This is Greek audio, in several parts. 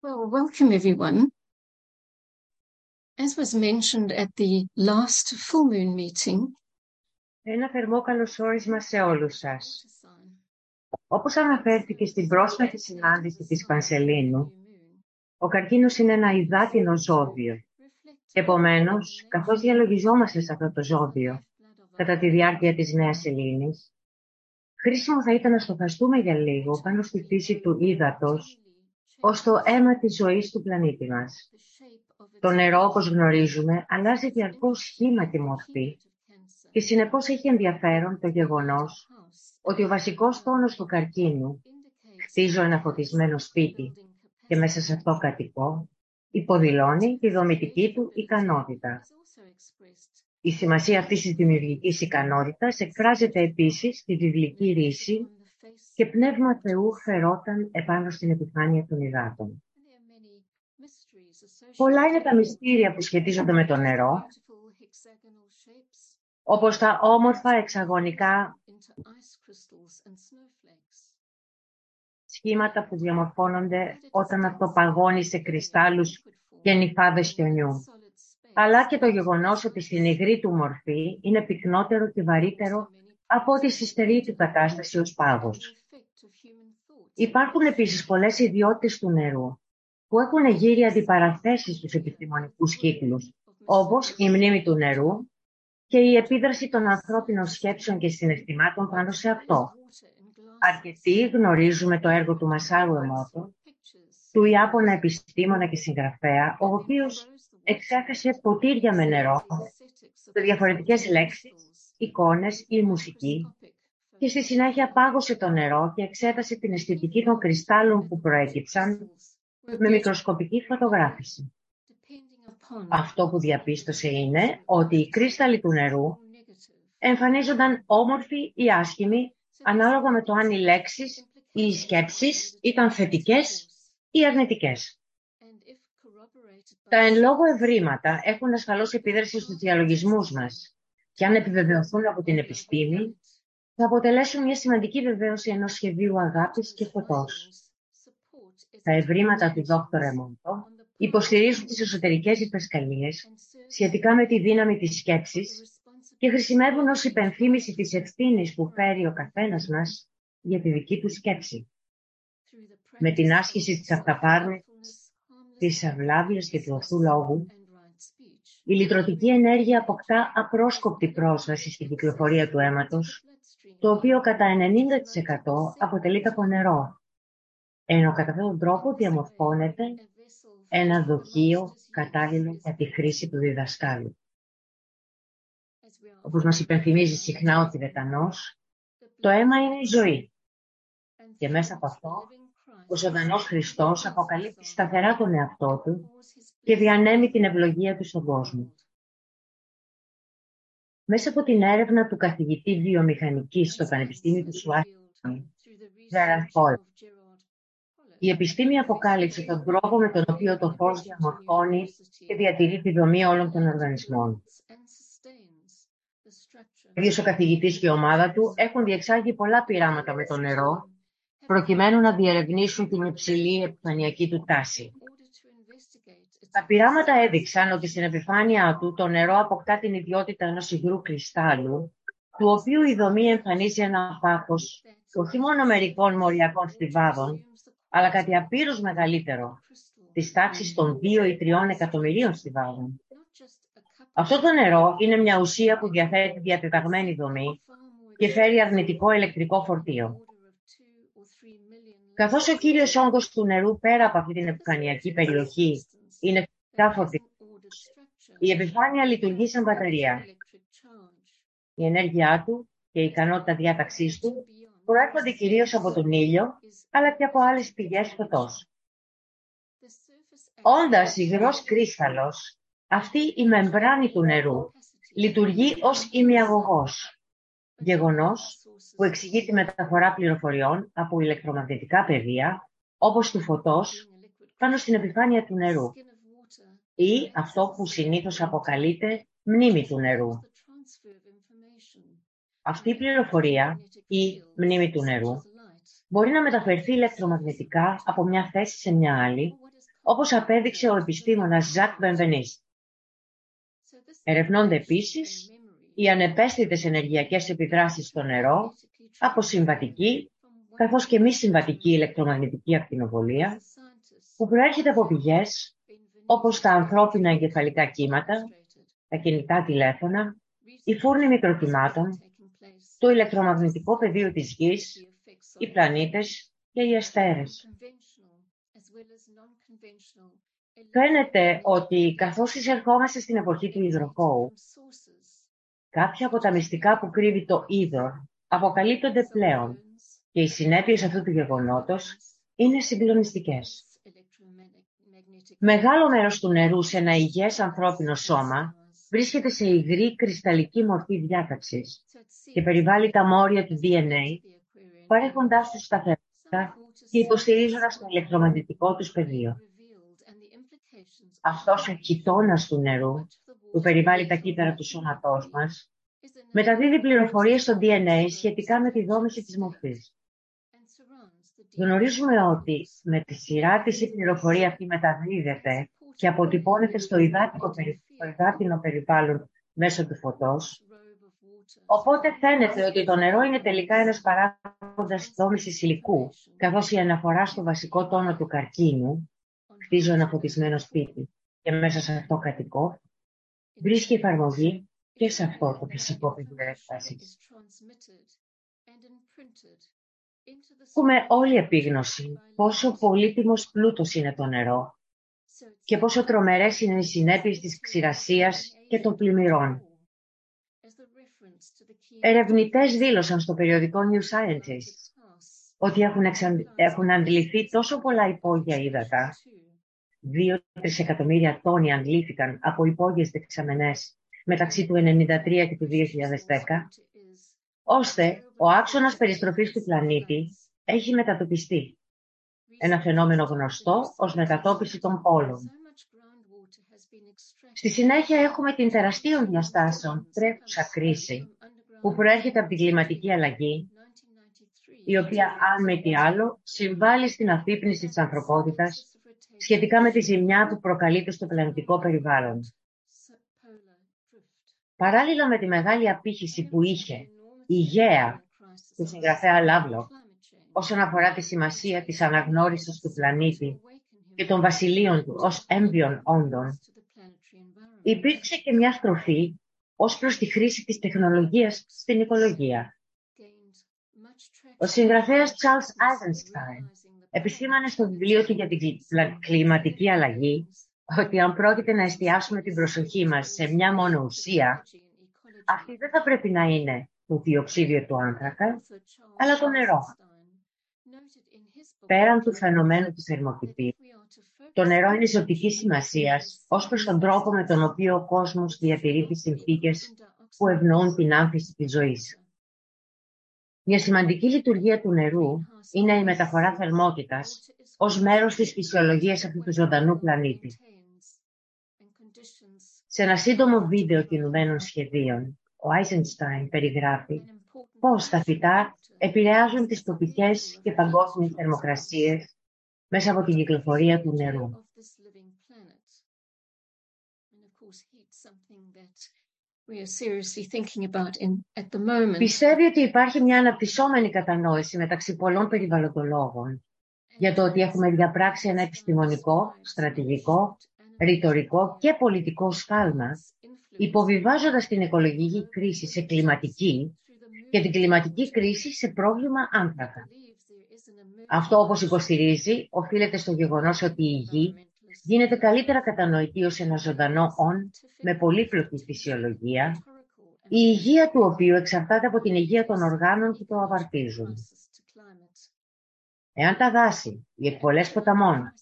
Well, welcome everyone. As was mentioned at the last full moon meeting, Ένα θερμό καλωσόρισμα σε όλους σας. Όπως αναφέρθηκε στην πρόσφατη συνάντηση της Πανσελίνου, ο καρκίνος είναι ένα υδάτινο ζώδιο. Επομένως, καθώς διαλογιζόμαστε σε αυτό το ζώδιο κατά τη διάρκεια της Νέας Σελήνης, χρήσιμο θα ήταν να στοχαστούμε για λίγο πάνω στη φύση του ύδατος ως το αίμα της ζωής του πλανήτη μας. Το νερό, όπως γνωρίζουμε, αλλάζει διαρκώς σχήμα και μορφή και συνεπώς έχει ενδιαφέρον το γεγονός ότι ο βασικός τόνος του καρκίνου «χτίζω ένα φωτισμένο σπίτι και μέσα σε αυτό κατοικώ» υποδηλώνει τη δομητική του ικανότητα. Η σημασία αυτής της δημιουργικής ικανότητας εκφράζεται επίσης στη βιβλική ρίση και πνεύμα Θεού φερόταν επάνω στην επιφάνεια των υδάτων. Πολλά είναι τα μυστήρια που σχετίζονται με το νερό, όπως τα όμορφα εξαγωνικά σχήματα που διαμορφώνονται όταν αυτό παγώνει σε κρυστάλλους και νυφάδες χιονιού. Αλλά και το γεγονός ότι στην υγρή του μορφή είναι πυκνότερο και βαρύτερο από ό,τι στη στερή του κατάσταση ως πάγος. Υπάρχουν επίσης πολλές ιδιότητες του νερού που έχουν γύρει αντιπαραθέσεις στους επιστημονικούς κύκλους, όπως η μνήμη του νερού και η επίδραση των ανθρώπινων σκέψεων και συναισθημάτων πάνω σε αυτό. Αρκετοί γνωρίζουμε το έργο του Μασάρου Εμότο, του Ιάπωνα επιστήμονα και συγγραφέα, ο οποίος εξέχασε ποτήρια με νερό σε διαφορετικές λέξεις, εικόνες ή μουσική και στη συνέχεια πάγωσε το νερό και εξέτασε την αισθητική των κρυστάλλων που προέκυψαν με μικροσκοπική φωτογράφηση. Αυτό που διαπίστωσε είναι ότι οι κρύσταλλοι του νερού εμφανίζονταν όμορφοι ή άσχημοι ανάλογα με το αν οι λέξεις ή οι σκέψεις ήταν θετικές ή αρνητικές. Τα εν λόγω ευρήματα έχουν ασφαλώς επίδραση στους διαλογισμούς μας και αν επιβεβαιωθούν από την επιστήμη, θα αποτελέσουν μια σημαντική βεβαίωση ενός σχεδίου αγάπης και φωτός. Τα ευρήματα του Δόκτωρ Εμόντο υποστηρίζουν τις εσωτερικές υπεσκαλίες σχετικά με τη δύναμη της σκέψης και χρησιμεύουν ως υπενθύμηση της ευθύνης που φέρει ο καθένας μας για τη δική του σκέψη. Με την άσκηση της αυταπάρνησης, της αυλάβειας και του ορθού λόγου, η λυτρωτική ενέργεια αποκτά απρόσκοπτη πρόσβαση στην κυκλοφορία του αίματος, το οποίο κατά 90% αποτελείται από νερό, ενώ κατά αυτόν τον τρόπο διαμορφώνεται ένα δοχείο κατάλληλο για τη χρήση του διδασκάλου. Όπως μας υπενθυμίζει συχνά ο Τιβετανός, το αίμα είναι η ζωή. Και μέσα από αυτό, ο ζωντανός Χριστός αποκαλύπτει σταθερά τον εαυτό του και διανέμει την ευλογία του στον κόσμο. Μέσα από την έρευνα του καθηγητή βιομηχανικής στο Πανεπιστήμιο του Σουάσιγκτον, Gerard η επιστήμη αποκάλυψε τον τρόπο με τον οποίο το φως διαμορφώνει και διατηρεί τη δομή όλων των οργανισμών. Ο ο καθηγητής και η ομάδα του έχουν διεξάγει πολλά πειράματα με το νερό, προκειμένου να διερευνήσουν την υψηλή επιφανειακή του τάση. Τα πειράματα έδειξαν ότι στην επιφάνεια του το νερό αποκτά την ιδιότητα ενός υγρού κρυστάλλου, του οποίου η δομή εμφανίζει ένα πάχος όχι μόνο μερικών μοριακών στιβάδων, αλλά κάτι απείρως μεγαλύτερο, της τάξης των 2 ή 3 εκατομμυρίων στιβάδων. Αυτό το νερό είναι μια ουσία που διαθέτει διατεταγμένη δομή και φέρει αρνητικό ηλεκτρικό φορτίο. Καθώς ο κύριος όγκος του νερού πέρα από αυτή την επιφανειακή περιοχή είναι φυσικά φορτικός, η επιφάνεια λειτουργεί σαν μπαταρία. Η ενέργειά του και η ικανότητα διάταξής του προέρχονται κυρίως από τον ήλιο, αλλά και από άλλες πηγές φωτός. Όντας υγρός κρύσταλλος, αυτή η μεμβράνη του νερού λειτουργεί ως ημιαγωγός, γεγονός που εξηγεί τη μεταφορά πληροφοριών από ηλεκτρομαγνητικά πεδία, όπως του φωτός, πάνω στην επιφάνεια του νερού ή αυτό που συνήθως αποκαλείται μνήμη του νερού. Αυτή η πληροφορία ή μνήμη του νερού μπορεί να μεταφερθεί ηλεκτρομαγνητικά από μια θέση σε μια άλλη, όπως απέδειξε ο επιστήμονας Ζακ Μπεμβενής. Ερευνώνται επίσης οι ανεπαίσθητες ενεργειακές επιδράσεις στο νερό από συμβατική καθώς και μη συμβατική ηλεκτρομαγνητική ακτινοβολία που προέρχεται από πηγές όπως τα ανθρώπινα εγκεφαλικά κύματα, τα κινητά τηλέφωνα, οι φούρνοι μικροκυμάτων, το ηλεκτρομαγνητικό πεδίο της Γης, οι πλανήτες και οι αστέρες. Φαίνεται ότι καθώς εισερχόμαστε στην εποχή του υδροκόου, κάποια από τα μυστικά που κρύβει το είδωρ αποκαλύπτονται πλέον και οι συνέπειες αυτού του γεγονότος είναι συγκλονιστικές. Μεγάλο μέρος του νερού σε ένα υγιές ανθρώπινο σώμα βρίσκεται σε υγρή κρυσταλλική μορφή διάταξης και περιβάλλει τα μόρια του DNA, παρέχοντάς τους σταθερότητα και υποστηρίζοντας το ηλεκτρομαγνητικό τους πεδίο. Αυτός ο κοιτώνας του νερού, που περιβάλλει τα κύτταρα του σώματός μας, μεταδίδει πληροφορίες στο DNA σχετικά με τη δόμηση της μορφής. Γνωρίζουμε ότι με τη σειρά της η πληροφορία αυτή μεταδίδεται και αποτυπώνεται στο υδάτινο περιβάλλον μέσω του φωτός, οπότε φαίνεται ότι το νερό είναι τελικά ένας παράγοντας δόμησης υλικού, καθώς η αναφορά στο βασικό τόνο του καρκίνου, χτίζω ένα φωτισμένο σπίτι και μέσα σε αυτό κατοικώ, βρίσκει εφαρμογή και σε αυτό το φυσικό πεδίο έκτασης. Έχουμε όλη επίγνωση πόσο πολύτιμος πλούτος είναι το νερό και πόσο τρομερές είναι οι συνέπειες της ξηρασίας και των πλημμυρών. Ερευνητές δήλωσαν στο περιοδικό New Scientist ότι έχουν, έχουν αντιληφθεί τόσο πολλά υπόγεια ύδατα, δύο τρισεκατομμύρια τόνοι αντλήθηκαν από υπόγειες δεξαμενές μεταξύ του 1993 και του 2010, ώστε ο άξονας περιστροφής του πλανήτη έχει μετατοπιστεί. Ένα φαινόμενο γνωστό ως μετατόπιση των πόλων. Στη συνέχεια έχουμε την τεραστίων διαστάσεων τρέχουσα κρίση που προέρχεται από την κλιματική αλλαγή, η οποία, αν με τι άλλο, συμβάλλει στην αφύπνιση της ανθρωπότητας σχετικά με τη ζημιά που προκαλείται στο πλανητικό περιβάλλον. Παράλληλα με τη μεγάλη απήχηση που είχε η γέα του συγγραφέα Λάβλο όσον αφορά τη σημασία της αναγνώρισης του πλανήτη και των βασιλείων του ως έμβιων όντων, υπήρξε και μια στροφή ως προς τη χρήση της τεχνολογίας στην οικολογία. Ο συγγραφέας Charles Eisenstein επισήμανε στο βιβλίο του για την κλιματική αλλαγή ότι αν πρόκειται να εστιάσουμε την προσοχή μας σε μια μόνο ουσία, αυτή δεν θα πρέπει να είναι το διοξίδιο του άνθρακα, αλλά το νερό. Πέραν του φαινομένου του θερμοκηπίου, το νερό είναι ζωτικής σημασίας ως προς τον τρόπο με τον οποίο ο κόσμος διατηρεί τις συνθήκες που ευνοούν την άνθηση της ζωής. Μια σημαντική λειτουργία του νερού είναι η μεταφορά θερμότητας ως μέρος της φυσιολογίας αυτού του ζωντανού πλανήτη. Σε ένα σύντομο βίντεο κινουμένων σχεδίων, ο Eisenstein περιγράφει πώς τα φυτά επηρεάζουν τις τοπικές και παγκόσμιες θερμοκρασίες μέσα από την κυκλοφορία του νερού. Πιστεύει ότι υπάρχει μια αναπτυσσόμενη κατανόηση μεταξύ πολλών περιβαλλοντολόγων για το ότι έχουμε διαπράξει ένα επιστημονικό, στρατηγικό, ρητορικό και πολιτικό σφάλμα, υποβιβάζοντας την οικολογική κρίση σε κλιματική και την κλιματική κρίση σε πρόβλημα άνθρακα. Αυτό, όπως υποστηρίζει, οφείλεται στο γεγονός ότι η γη γίνεται καλύτερα κατανοητή ως ένα ζωντανό όν με πολύπλοκη φυσιολογία, η υγεία του οποίου εξαρτάται από την υγεία των οργάνων που το απαρτίζουν. Εάν τα δάση, οι εκβολές ποταμών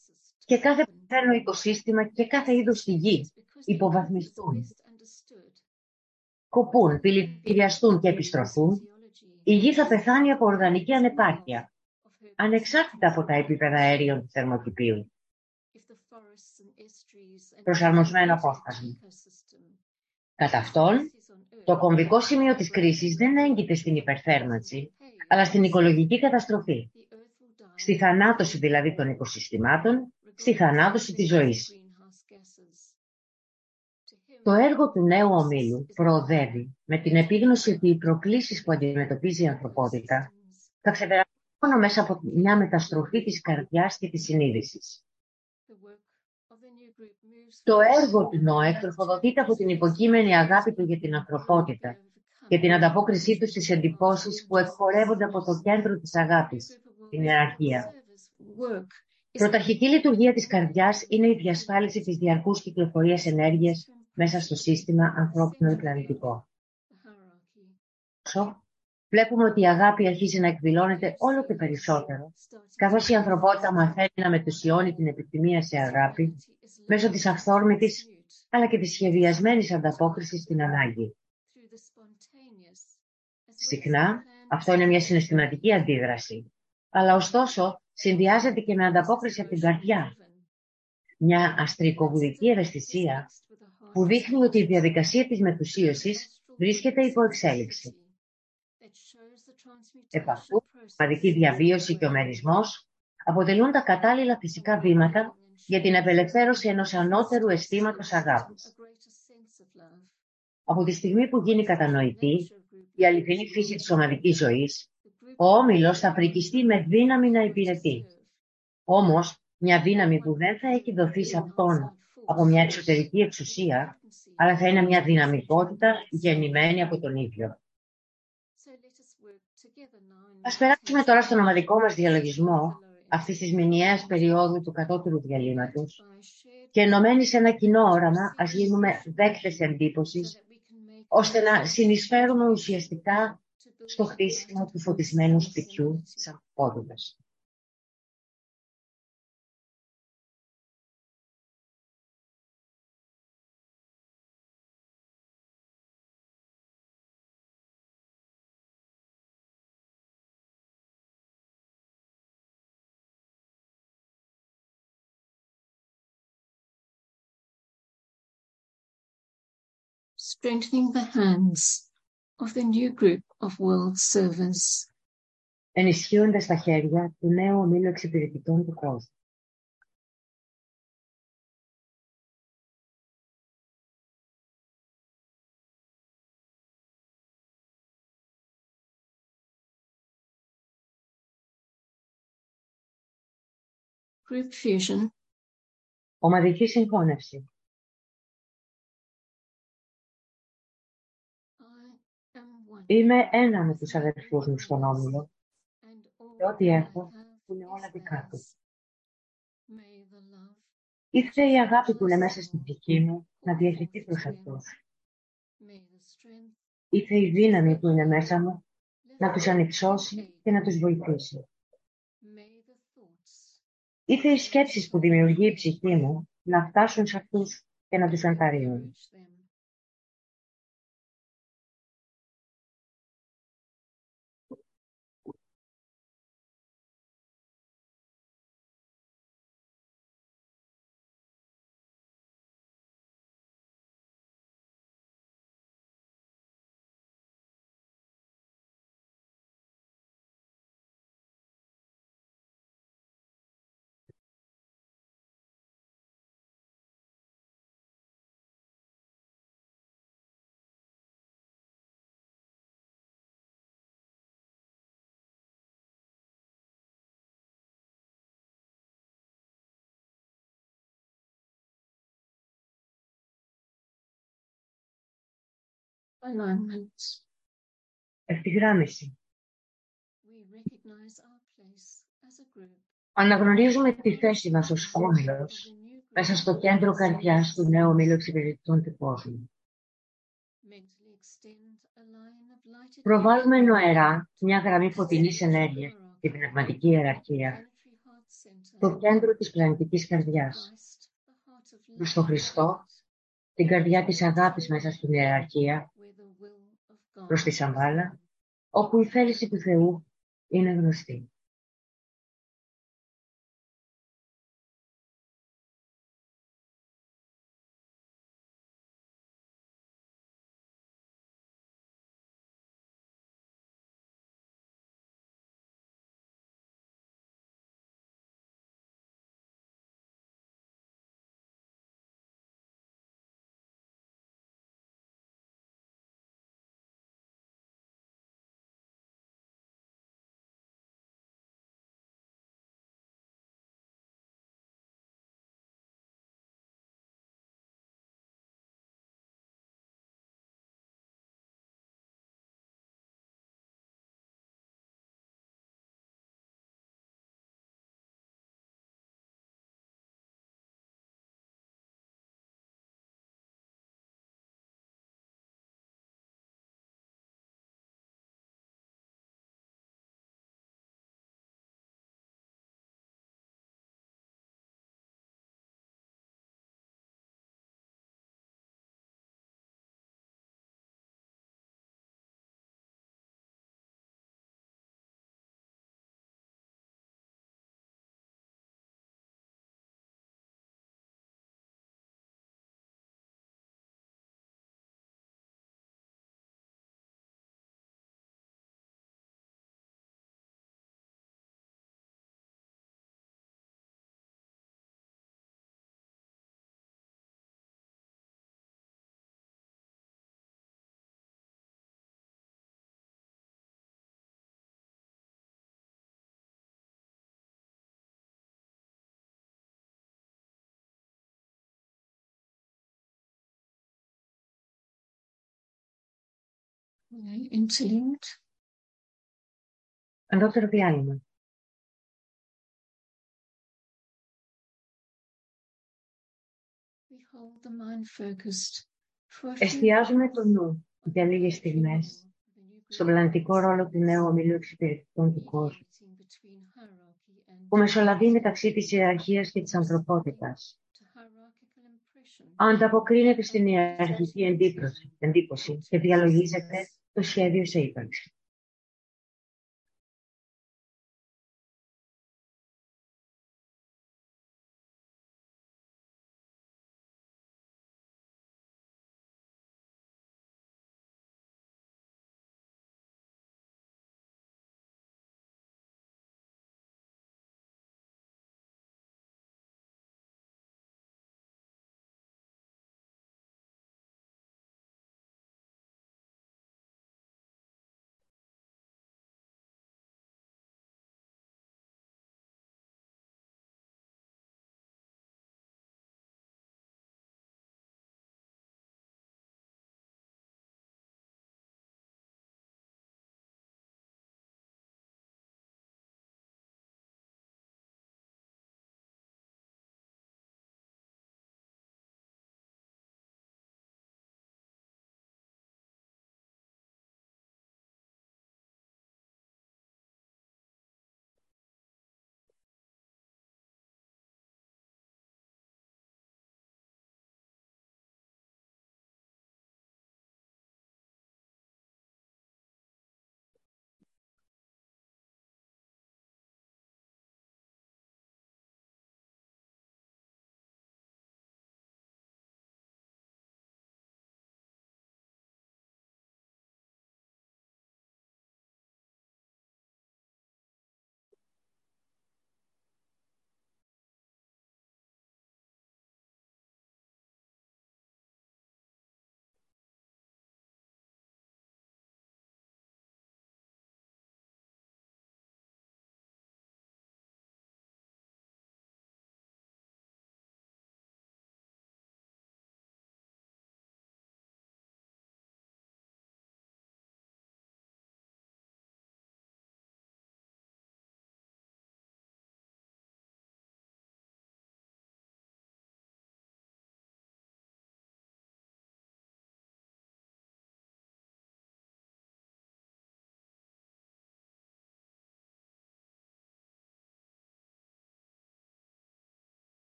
και κάθε πεθαίνω οικοσύστημα και κάθε είδος στη γη υποβαθμιστούν, κοπούν, δηλητηριαστούν και επιστροφούν, η γη θα πεθάνει από οργανική ανεπάρκεια, ανεξάρτητα από τα επίπεδα αέριων του θερμοκηπίου. Προσαρμοσμένο απόφασμα. Κατά αυτόν, το κομβικό σημείο της κρίσης δεν έγκυται στην υπερθέρμανση, αλλά στην οικολογική καταστροφή. Στη θανάτωση δηλαδή των οικοσυστημάτων στη θανάτωση της ζωής. Το έργο του νέου ομίλου προοδεύει με την επίγνωση ότι οι προκλήσεις που αντιμετωπίζει η ανθρωπότητα θα ξεπεραστούν μόνο μέσα από μια μεταστροφή της καρδιάς και της συνείδησης. Το έργο του ΝΟΕ τροφοδοτείται από την υποκείμενη αγάπη του για την ανθρωπότητα και την ανταπόκρισή του στις εντυπώσεις που εκπορεύονται από το κέντρο της αγάπης, την ιεραρχία. Πρωταρχική λειτουργία της καρδιάς είναι η διασφάλιση της διαρκούς κυκλοφορίας ενέργειας μέσα στο σύστημα ανθρώπινο ή πλανητικό. Βλέπουμε ότι η αγάπη αρχίζει να εκδηλώνεται όλο και περισσότερο, καθώς η ανθρωπότητα μαθαίνει να μετουσιώνει την επιθυμία σε αγάπη μέσω της αυθόρμητης αλλά και της σχεδιασμένης ανταπόκρισης στην ανάγκη. Συχνά αυτό είναι μια συναισθηματική αντίδραση, αλλά ωστόσο συνδυάζεται και με ανταπόκριση από την καρδιά. Μια αστρικοβουδική ευαισθησία που δείχνει ότι η διαδικασία της μετουσίωσης βρίσκεται υπό εξέλιξη. Επ' αυτού, η διαβίωση και ο μερισμός αποτελούν τα κατάλληλα φυσικά βήματα για την απελευθέρωση ενός ανώτερου αισθήματος αγάπης. Από τη στιγμή που γίνει κατανοητή η αληθινή φύση της ομαδικής ζωής, ο όμιλος θα πρικιστεί με δύναμη να υπηρετεί. Όμως, μια δύναμη που δεν θα έχει δοθεί σε αυτόν από μια εξωτερική εξουσία, αλλά θα είναι μια δυναμικότητα γεννημένη από τον ίδιο. Ας περάσουμε τώρα στον ομαδικό μας διαλογισμό αυτής της μηνιαίας περίοδου του κατώτερου διαλύματος και ενωμένοι σε ένα κοινό όραμα ας γίνουμε δέκτες εντύπωσης ώστε να συνεισφέρουμε ουσιαστικά στο χτίσιμο του φωτισμένου σπιτιού σαν πόδουλας. strengthening the hands of the new group of world servants. Ενισχύοντας τα χέρια του νέου ομίλου εξυπηρετητών του κόσμου. Group fusion. Ομαδική συγχώνευση. Είμαι ένα με τους αδερφούς μου στον Όμιλο και ό,τι έχω είναι όλα δικά τους. Ήρθε η αγάπη που είναι μέσα στην ψυχή μου να διαχειριστεί προς αυτούς. Ήρθε η δύναμη που είναι μέσα μου να τους ανυψώσει και να τους βοηθήσει. Ήρθε οι σκέψεις που δημιουργεί η ψυχή μου να φτάσουν σε αυτούς και να τους ενθαρρύνουν. Alignment. Ευθυγράμμιση. We recognize our place as a group. Αναγνωρίζουμε τη θέση μας ως όμιλος μέσα στο κέντρο καρδιάς του νέου ομίλου εξυπηρετητών του κόσμου. Προβάλλουμε νοερά μια γραμμή φωτεινής ενέργειας και πνευματική ιεραρχία στο κέντρο της πλανητικής καρδιάς. Προς τον Χριστό, την καρδιά της αγάπης μέσα στην ιεραρχία προς τη Σαμβάλα, όπου η θέληση του Θεού είναι γνωστή. For a few Εστιάζουμε το νου για λίγες στιγμές στον πλανητικό ρόλο του νέου ομίλου εξυπηρετικών του κόσμου, που μεσολαβεί μεταξύ της ιεραρχίας και της ανθρωπότητας. Ανταποκρίνεται στην ιεραρχική εντύπωση, εντύπωση και διαλογίζεται το σχέδιο σε ύπαρξη.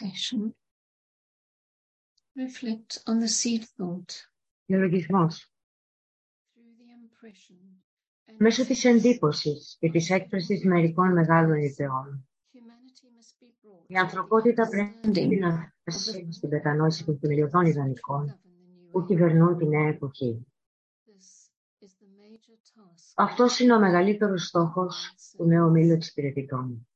Meditation. Reflect on the seed thought Διαλογισμός. through the impression and Μέσω της εντύπωσης και της έκφρασης μερικών μεγάλων ιδεών, humanity must be brought η ανθρωπότητα πρέπει understanding να φτάσει στην κατανόηση των θεμελιωδών ιδανικών govern the new που age. κυβερνούν τη νέα εποχή. This is the major task Αυτός είναι ο μεγαλύτερος στόχος του νέου ομίλου εξυπηρετητών.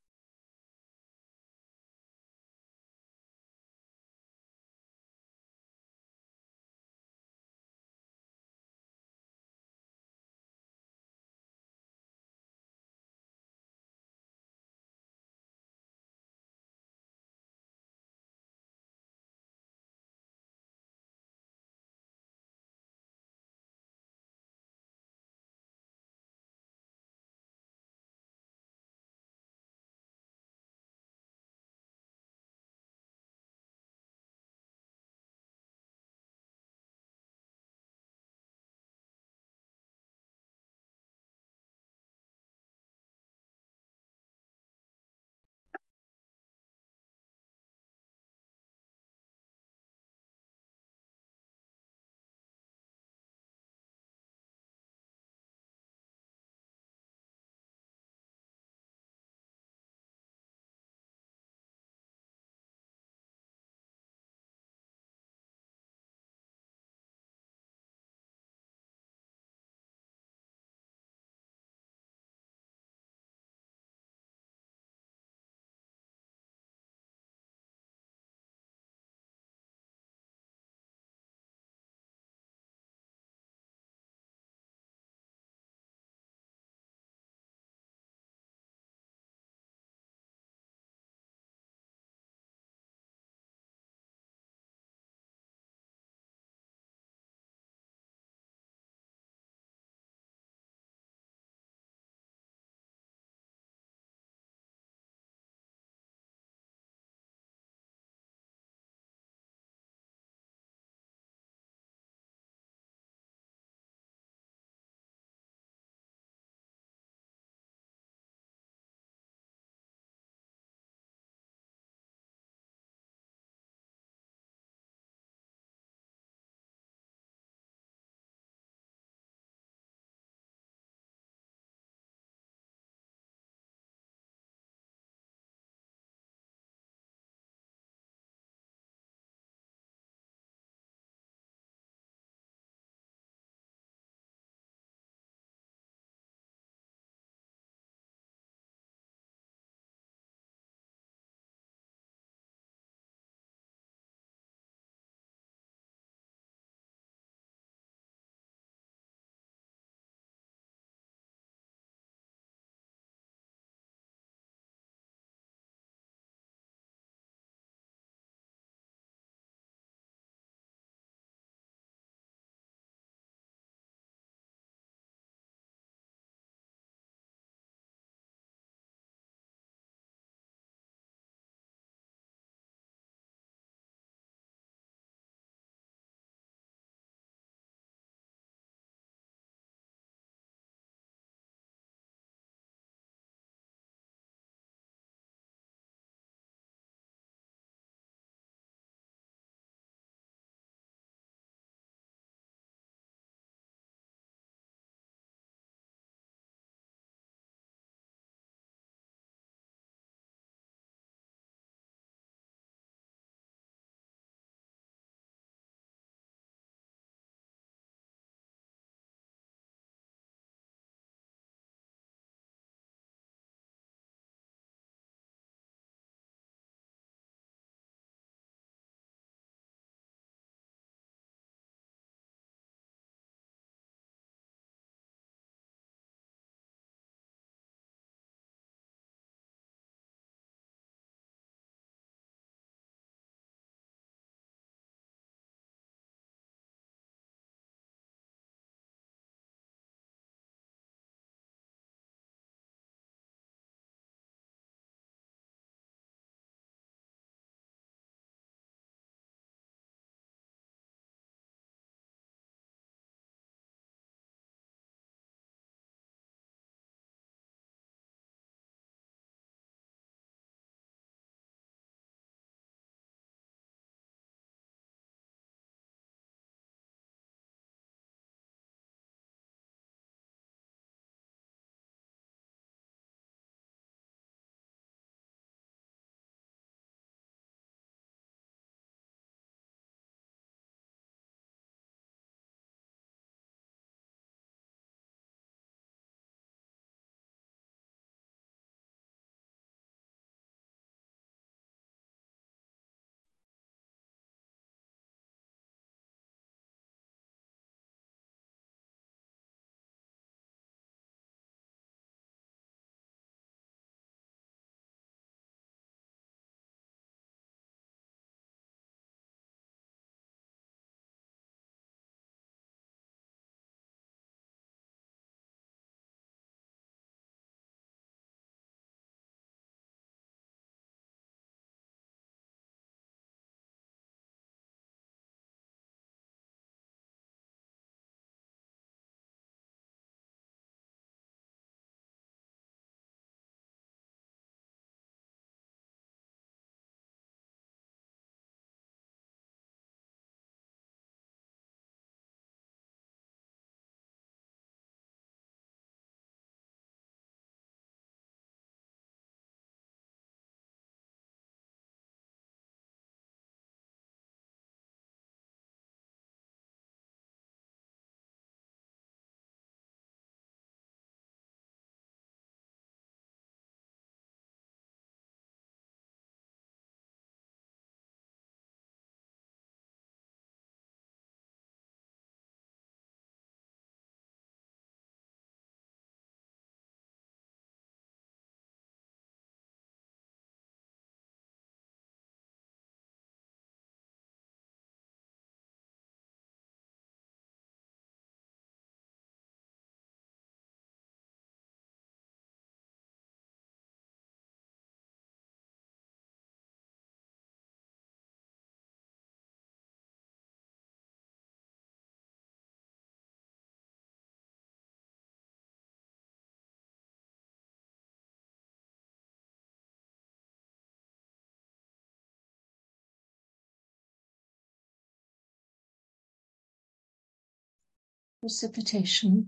Precipitation.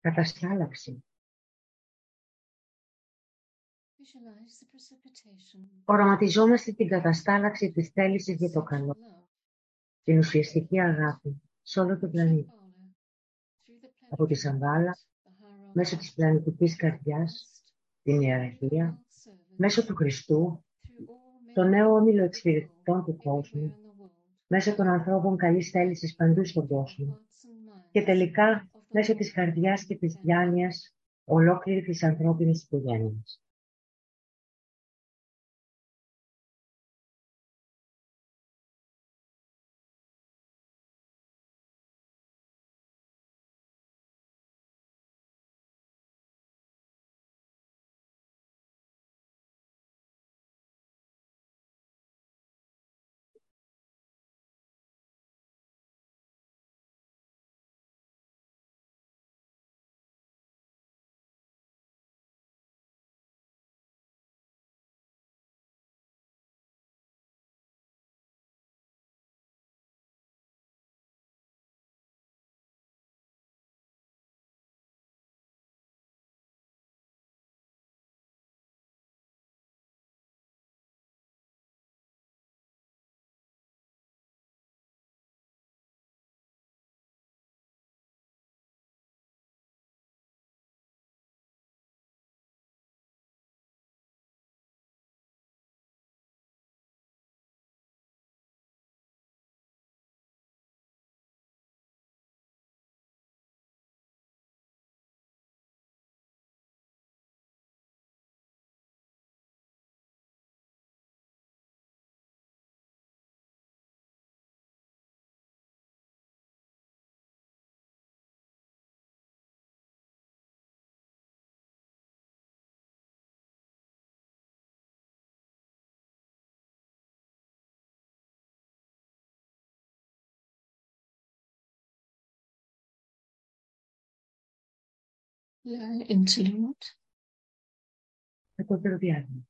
Καταστάλαξη. Visualize the precipitation. Οραματιζόμαστε την καταστάλαξη της θέλησης για το καλό, Love την ουσιαστική αγάπη σε όλο τον πλανήτη. Shambhala, through the Από τη Σαμβάλα, the hierarchy, μέσω της πλανητικής καρδιάς, την ιεραρχία, all servants, μέσω του Χριστού, through all το men νέο όμιλο of εξυπηρετητών του everywhere κόσμου, in the world, μέσω των ανθρώπων καλής θέλησης παντού στον κόσμο hearts and minds και τελικά of the μέσω whole της καρδιάς και της family. διάνοιας ολόκληρη της ανθρώπινης οικογένειας. Lower interlude. Κατώτερο διάλειμμα.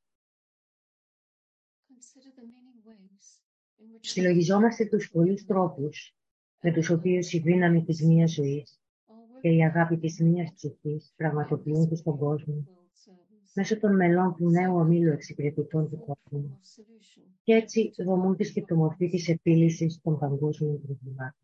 Consider the many ways in which the Συλλογιζόμαστε τους πολλούς τρόπους με τους οποίους η δύναμη της μίας ζωής are και η working αγάπη της μίας ψυχής πραγματοποιούνται στον κόσμο world servants μέσω των μελών του νέου ομίλου εξυπηρετητών του κόσμου of solution. και έτσι δομούν τη σκεπτομορφή της επίλυσης των παγκόσμιων προβλημάτων.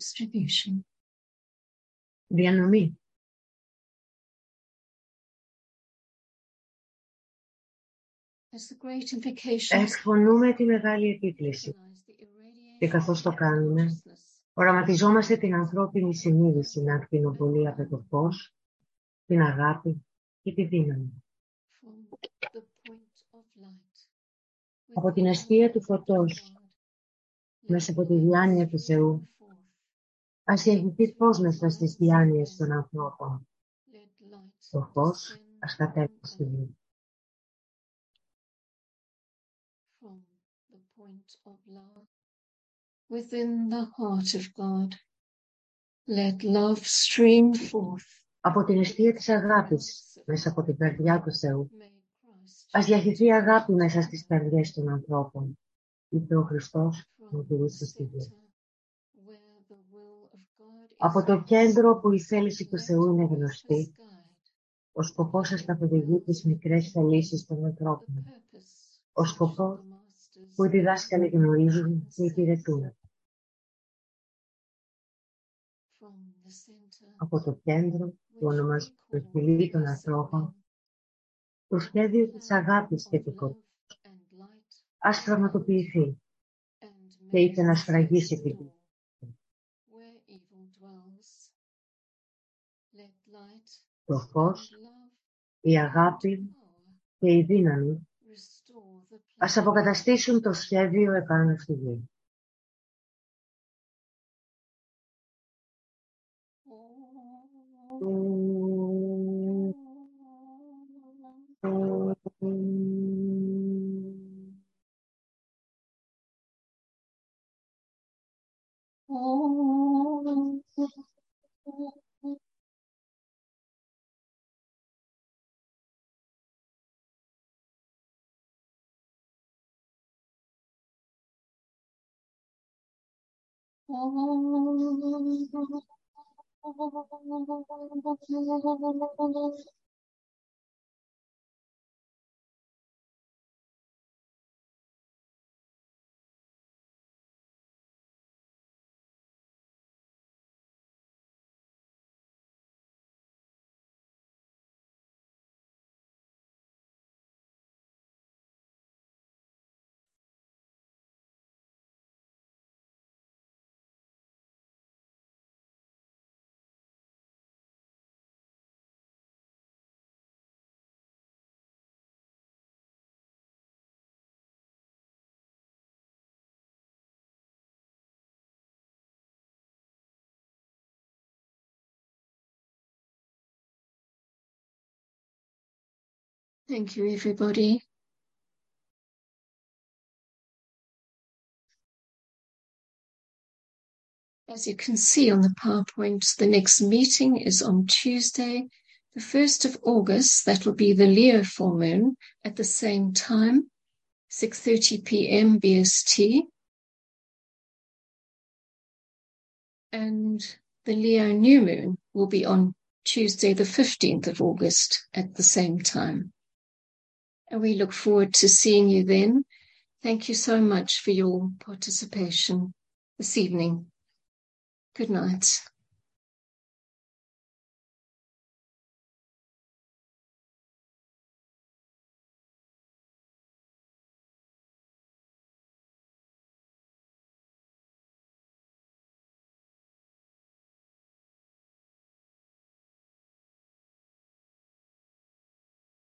Distribution. Διανομή. As the great invocations Εκφωνούμε τη μεγάλη επίκληση και καθώς το κάνουμε, οραματιζόμαστε την ανθρώπινη συνείδηση να ακτινοβολεί από το φως, την αγάπη και τη δύναμη. from the point of light. Από την αιστεία του φωτός, μέσα από τη διάνοια του Θεού, ας διαγηθεί φως μέσα στις διάνοιες των ανθρώπων. Το φως ας κατέβει στη γη. from the point of love within the heart of God. Let love stream forth. Από την αιστεία της αγάπης, μέσα από την καρδιά του Θεού, May Christ ας διαχυθεί αγάπη μέσα στις καρδιές των ανθρώπων, είπε ο Χριστός from με the τηρήσει στη γη. center where the will of God is Από το κέντρο που η θέληση του let Θεού είναι us γνωστή, guide ο σκοπός σας καθοδηγεί τις μικρές θελήσεις των the ανθρώπων, purpose ο of σκοπός the masters που οι διδάσκαλοι γνωρίζουν και υπηρετούν. from the center Από το κέντρο που which we ονομάζεται το call χιλί των the ανθρώπων, Sublime, το σχέδιο της plan αγάπης και of του κόσμου, love and light ας πραγματοποιηθεί and και είτε να σφραγίσει την το φως, and love η and αγάπη power και η δύναμη restore the ας plan αποκαταστήσουν το σχέδιο επάνω στη γη. Oh, Thank you, everybody. As you can see on the PowerPoint, the next meeting is on Tuesday, the 1st of August. That will be the Leo full moon at the same time, 6.30 p.m. BST. And the Leo new moon will be on Tuesday, the 15th of August at the same time. And we look forward to seeing you then. Thank you so much for your participation this evening. Good night.